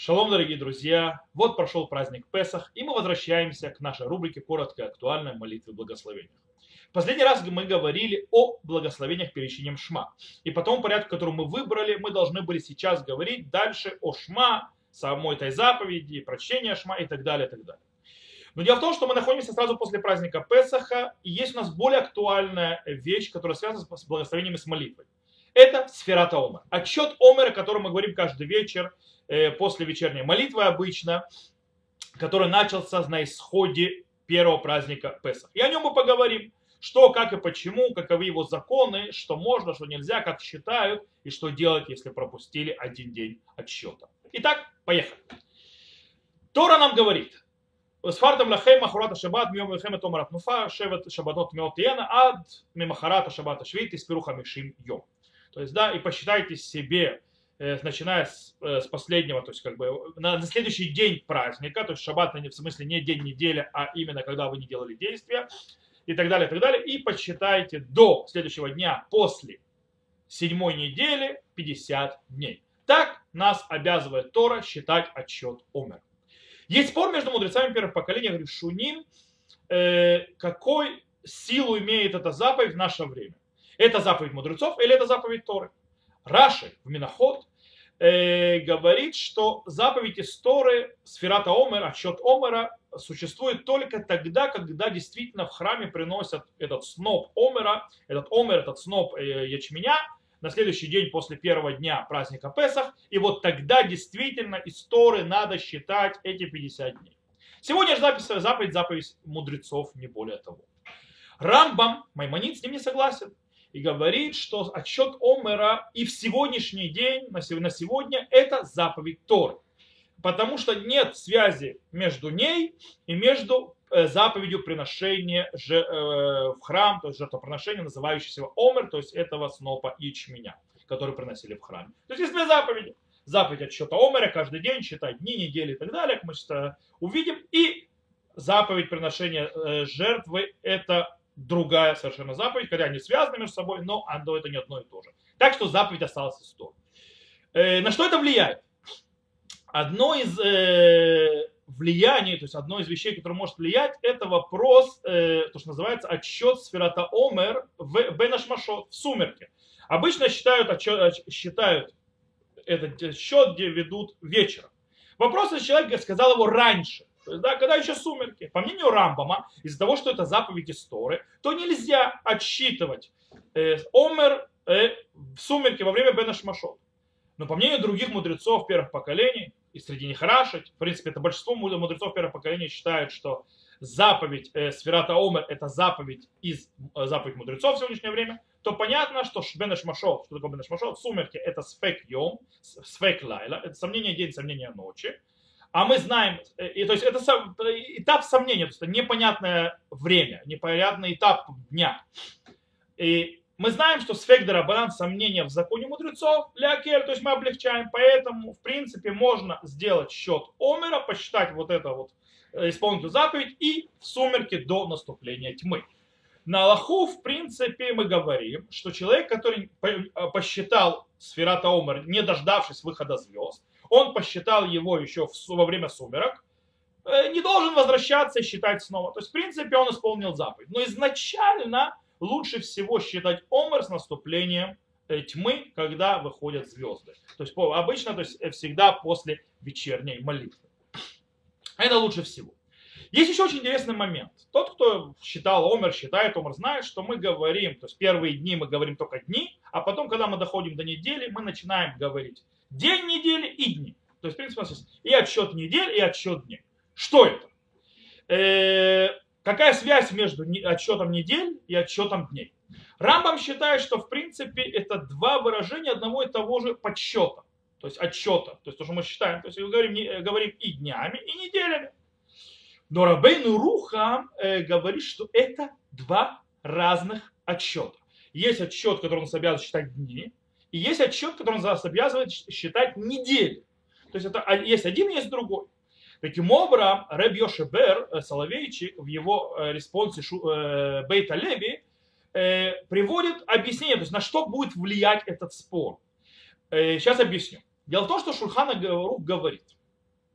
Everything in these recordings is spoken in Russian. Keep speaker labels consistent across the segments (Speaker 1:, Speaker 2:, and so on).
Speaker 1: Шалом, дорогие друзья! Вот прошел праздник Песах, и мы возвращаемся к нашей рубрике «Коротко и актуальная молитвы благословения». Последний раз мы говорили о благословениях перечинем Шма. И по тому порядку, который мы выбрали, мы должны были сейчас говорить дальше о Шма, самой этой заповеди, прочтения Шма и так далее, и так далее. Но дело в том, что мы находимся сразу после праздника Песаха, и есть у нас более актуальная вещь, которая связана с благословениями с молитвой. Это сферата Омар. Отчет Омера, о котором мы говорим каждый вечер, э, после вечерней молитвы обычно, который начался на исходе первого праздника Песах. И о нем мы поговорим, что, как и почему, каковы его законы, что можно, что нельзя, как считают и что делать, если пропустили один день отсчета. Итак, поехали. Тора нам говорит, Сфартам лахем махурата шаббат миом лахем томарат нуфа шевет шаббатот меотиена ад мимахарата шаббата швейт испиру хамишим йом. То есть, да, и посчитайте себе Э, начиная с, э, с последнего, то есть как бы на, на следующий день праздника, то есть шаббат в смысле не день недели, а именно когда вы не делали действия и так далее, и так далее, и подсчитайте до следующего дня после седьмой недели 50 дней. Так нас обязывает Тора считать отчет Омер. Есть спор между мудрецами первых поколений, говорит Шуним, э, какой силу имеет эта заповедь в наше время. Это заповедь мудрецов или это заповедь Торы? Раши в Миноход э, говорит, что заповедь Исторы, сферата Омер, отсчет Омера, существует только тогда, когда действительно в храме приносят этот сноп Омера, этот Омер, этот сноп э, ячменя, на следующий день после первого дня праздника Песах, и вот тогда действительно истории надо считать эти 50 дней. Сегодня же запись, заповедь, заповедь мудрецов, не более того. Рамбам, Маймонит с ним не согласен и говорит, что отчет Омера и в сегодняшний день, на сегодня, это заповедь Тор. Потому что нет связи между ней и между э, заповедью приношения э, в храм, то есть жертвоприношения, называющегося Омер, то есть этого снопа ячменя, который приносили в храме. То есть есть две заповеди. Заповедь отчета Омера каждый день, считать дни, недели и так далее, как мы сейчас увидим. И заповедь приношения э, жертвы – это другая совершенно заповедь, хотя они связаны между собой, но оно это не одно и то же. Так что заповедь осталась из Торы. Э, на что это влияет? Одно из э, влияний, то есть одно из вещей, которое может влиять, это вопрос, э, то, что называется отсчет сферата Омер в Бенашмашот, в сумерке. Обычно считают, отчет, считают этот счет, где ведут вечером. Вопрос, если человек сказал его раньше, то есть, да, когда еще сумерки. По мнению Рамбама, из-за того, что это заповедь истории, то нельзя отсчитывать э, омер э, в сумерки во время Бена Шмашот. Но по мнению других мудрецов первых поколений, и среди них Рашить, в принципе, это большинство мудрецов первых поколений считают, что заповедь э, Сферата Омер это заповедь из э, заповедь мудрецов в сегодняшнее время, то понятно, что Бен Шмашот, что такое Бен Шмашот, сумерки это сфек йом, сфек лайла, это сомнение день, сомнение ночи. А мы знаем, э, и, то есть это этап сомнения, то непонятное время, непонятный этап дня. И мы знаем, что сфек дарабанан сомнения в законе мудрецов, лякель, то есть мы облегчаем, поэтому в принципе можно сделать счет омера, посчитать вот это вот э, исполнить заповедь и в сумерки до наступления тьмы. На Аллаху, в принципе, мы говорим, что человек, который э, посчитал сферата Омер, не дождавшись выхода звезд, он посчитал его еще во время сумерок, э, не должен возвращаться и считать снова. То есть, в принципе, он исполнил заповедь. Но изначально лучше всего считать омер с наступлением э, тьмы, когда выходят звезды. То есть обычно то есть, э, всегда после вечерней молитвы. Это лучше всего. Есть еще очень интересный момент. Тот, кто считал Омер, считает Омер, знает, что мы говорим, то есть первые дни мы говорим только дни, а потом, когда мы доходим до недели, мы начинаем говорить День недели и дни. То есть, в принципе, у нас есть и отсчет недель, и отсчет дней. Что это? Э, какая связь между отсчетом недель и отсчетом дней? Рамбам считает, что в принципе это два выражения одного и того же подсчета, то есть отсчета, то есть то, что мы считаем, то есть мы говорим, не, говорим и днями, и неделями. Но Рабейну Руха э, говорит, что это два разных отсчета. Есть отсчет, который он обязан считать дни, и есть отчет, который нас обязывает считать недели. То есть это есть один, есть другой. Таким образом, Рэб Йошебер э, Соловейчик в его э, респонсе э, Бейта Леви приводит объяснение, то есть на что будет влиять этот спор. Сейчас объясню. Дело в том, что Шульхана Рух говорит,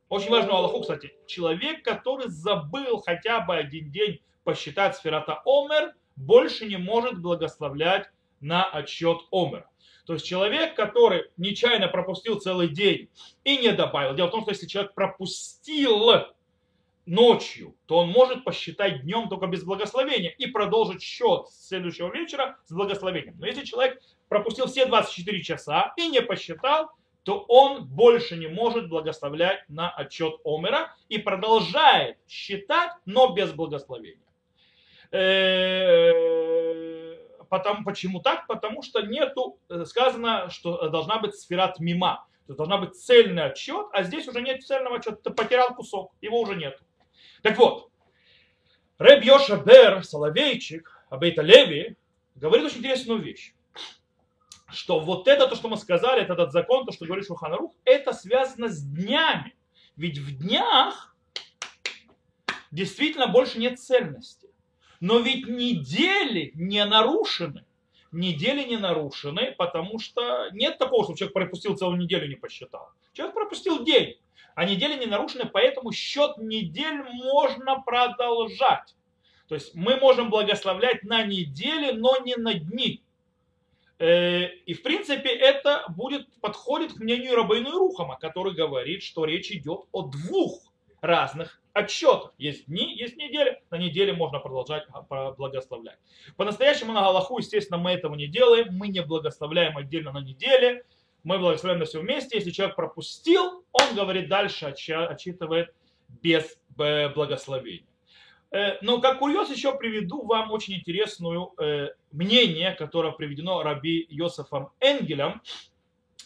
Speaker 1: Очень важную Аллаху, кстати. Человек, который забыл хотя бы один день посчитать сферата Омер, больше не может благословлять на отчет Омера. То есть человек, который нечаянно пропустил целый день и не добавил. Дело в том, что если человек пропустил ночью, то он может посчитать днем только без благословения и продолжить счет с следующего вечера с благословением. Но если человек пропустил все 24 часа и не посчитал, то он больше не может благословлять на отчет Омера и продолжает считать, но без благословения. Э, Потому, почему так? Потому что нету, э, сказано, что должна быть сферат мима. То есть должна быть цельный отчет, а здесь уже нет цельного отчета. Ты потерял кусок, его уже нет. Так вот, Рэб Йоша Бер, Соловейчик, Абейта Леви, говорит очень интересную вещь что вот это, то, что мы сказали, это этот закон, то, что говорит Шуханарух, это связано с днями. Ведь в днях действительно больше нет цельности. Но ведь недели не нарушены. Недели не нарушены, потому что нет такого, что человек пропустил целую неделю не посчитал. Человек пропустил день, а недели не нарушены, поэтому счет недель можно продолжать. То есть мы можем благословлять на недели, но не на дни. Э, и в принципе это будет, подходит к мнению Рабейну Рухама, который говорит, что речь идет о двух разных отчетах. Есть дни, есть недели. На неделе можно продолжать благословлять. По-настоящему на Галаху, естественно, мы этого не делаем. Мы не благословляем отдельно на неделе. Мы благословляем на все вместе. Если человек пропустил, он говорит дальше, отчитывает без э, благословения. Э, но как курьез еще приведу вам очень интересную э, мнение, которое приведено Раби Йосифом Энгелем.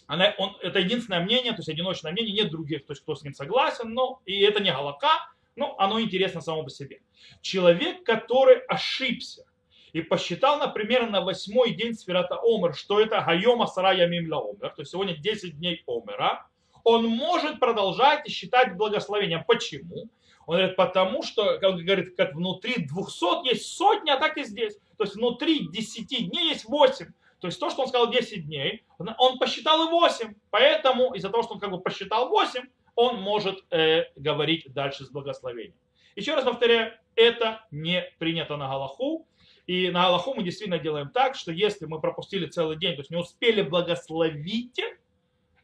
Speaker 1: Она, он, это единственное мнение, то есть одиночное мнение, нет других, то есть кто с ним согласен, но и это не галака, но оно интересно само по себе. Человек, который ошибся и посчитал, например, на восьмой день Сферата Омер, что это Гайома Сарая Мимля Омер, то есть сегодня 10 дней Омера, он может продолжать считать благословением. Почему? Он говорит, потому что, как он говорит, как внутри 200 есть сотня, а так и здесь. То есть внутри 10 дней есть 8. То есть то, что он сказал 10 дней, он посчитал и 8. Поэтому из-за того, что он как бы посчитал 8, он может э, говорить дальше с благословением. Еще раз повторяю, это не принято на Галаху. И на Галаху мы действительно делаем так, что если мы пропустили целый день, то есть не успели благословить,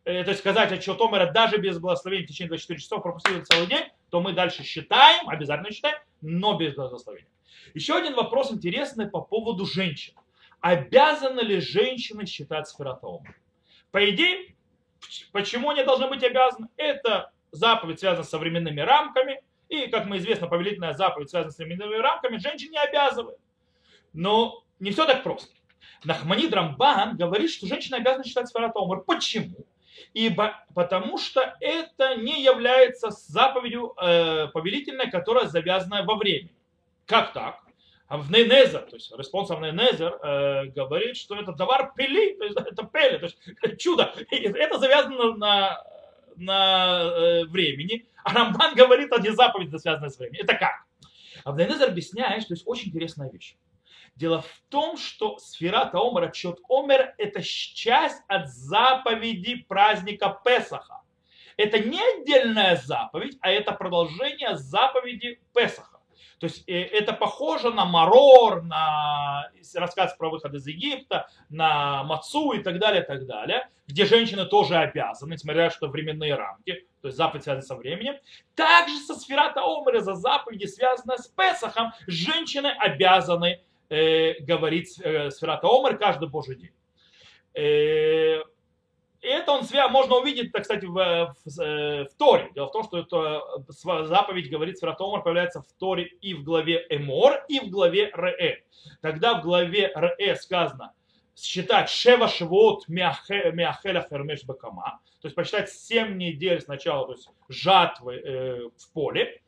Speaker 1: э, то есть сказать отчет Омера даже без благословения в течение 24 часов пропустили целый день, то мы дальше считаем, обязательно считаем, но без благословения. Еще один вопрос интересный по поводу женщин. Обязаны ли женщины считать сфератом? По идее, почему они должны быть обязаны? Это заповедь связана с современными рамками, и, как мы известно, повелительная заповедь связана с современными рамками, женщин не обязывает. Но не все так просто. Нахманид Рамбан говорит, что женщина обязана считать сфератомр. Почему? ибо, потому что это не является заповедью э, повелительной, которая завязана во времени. Как так? А в Нейнезер, то есть респонсор Нейнезер э, говорит, что это товар пили, то есть это пели, то есть чудо. Это завязано на, на э, времени, а Рамбан говорит, это не заповедь, связанная с временем. Это как? А в Нейнезер объясняет, что есть очень интересная вещь. Дело в том, что сфера Омер, отчет Омер, это часть от заповеди праздника Песаха. Это не отдельная заповедь, а это продолжение заповеди Песаха. То есть э, это похоже на Марор, на рассказ про выход из Египта, на Мацу и так далее, и так далее, где женщины тоже обязаны, несмотря на что временные рамки, то есть заповедь связана со временем. Также со сферата Омера за заповеди, связанная с Песахом, женщины обязаны э, говорит э, Сферата Омер каждый божий день. Э, и это он свя... можно увидеть, так кстати, в, в, э, в Торе. Дело в том, что это заповедь, говорит Сферата Омер, появляется в Торе и в главе Эмор, и в главе Ре. Тогда в главе Ре сказано считать Шева Шевот Миахеля Хермеш Бакама, то есть посчитать 7 недель сначала, то есть жатвы э, в поле,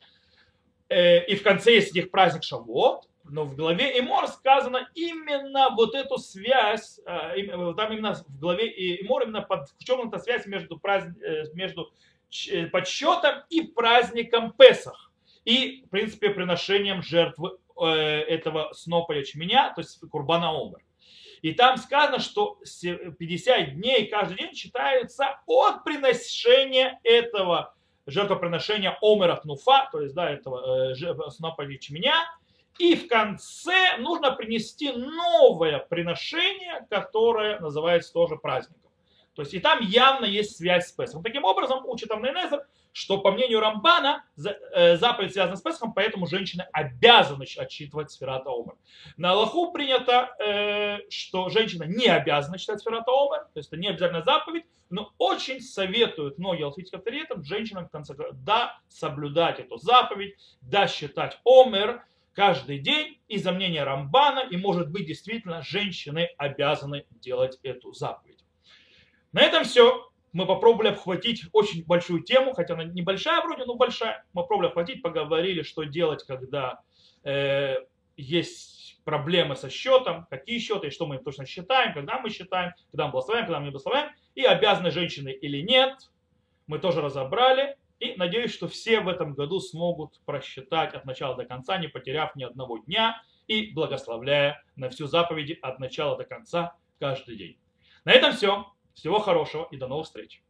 Speaker 1: э, и в конце есть их праздник Шавот, но в главе Имор сказано именно вот эту связь, э, э, там именно в главе Имор именно под, в чем эта связь между, праздник, э, между подсчетом и праздником Песах. И, в принципе, приношением жертвы этого снопа ячменя, то есть Курбана Омер. И там сказано, что 50 дней каждый день считаются от приношения этого жертвоприношения омера тнуфа, то есть, да, этого э, снопа ячменя, и в конце нужно принести новое приношение, которое называется тоже праздником. То есть и там явно есть связь с Песхом. Таким образом, учит Амнейнезер, что по мнению Рамбана э, заповедь связана с Песхом, поэтому женщины обязаны отчитывать Сферата Омер. На Аллаху принято, э, что женщина не обязана читать Сферата Омер, то есть это не обязательно заповедь, но очень советуют многие алфитские авторитам женщинам в конце да соблюдать эту заповедь, да считать Омер, каждый день из-за мнения Рамбана, и может быть действительно женщины обязаны делать эту заповедь. На этом все. Мы попробовали обхватить очень большую тему, хотя она небольшая вроде, но большая. Мы попробовали обхватить, поговорили, что делать, когда э, есть проблемы со счетом, какие счеты, что мы точно считаем, когда мы считаем, когда мы благословляем, когда мы не благословляем, и обязаны женщины или нет. Мы тоже разобрали. И надеюсь, что все в этом году смогут просчитать от начала до конца, не потеряв ни одного дня и благословляя на всю заповеди от начала до конца каждый день. На этом все. Всего хорошего и до новых встреч.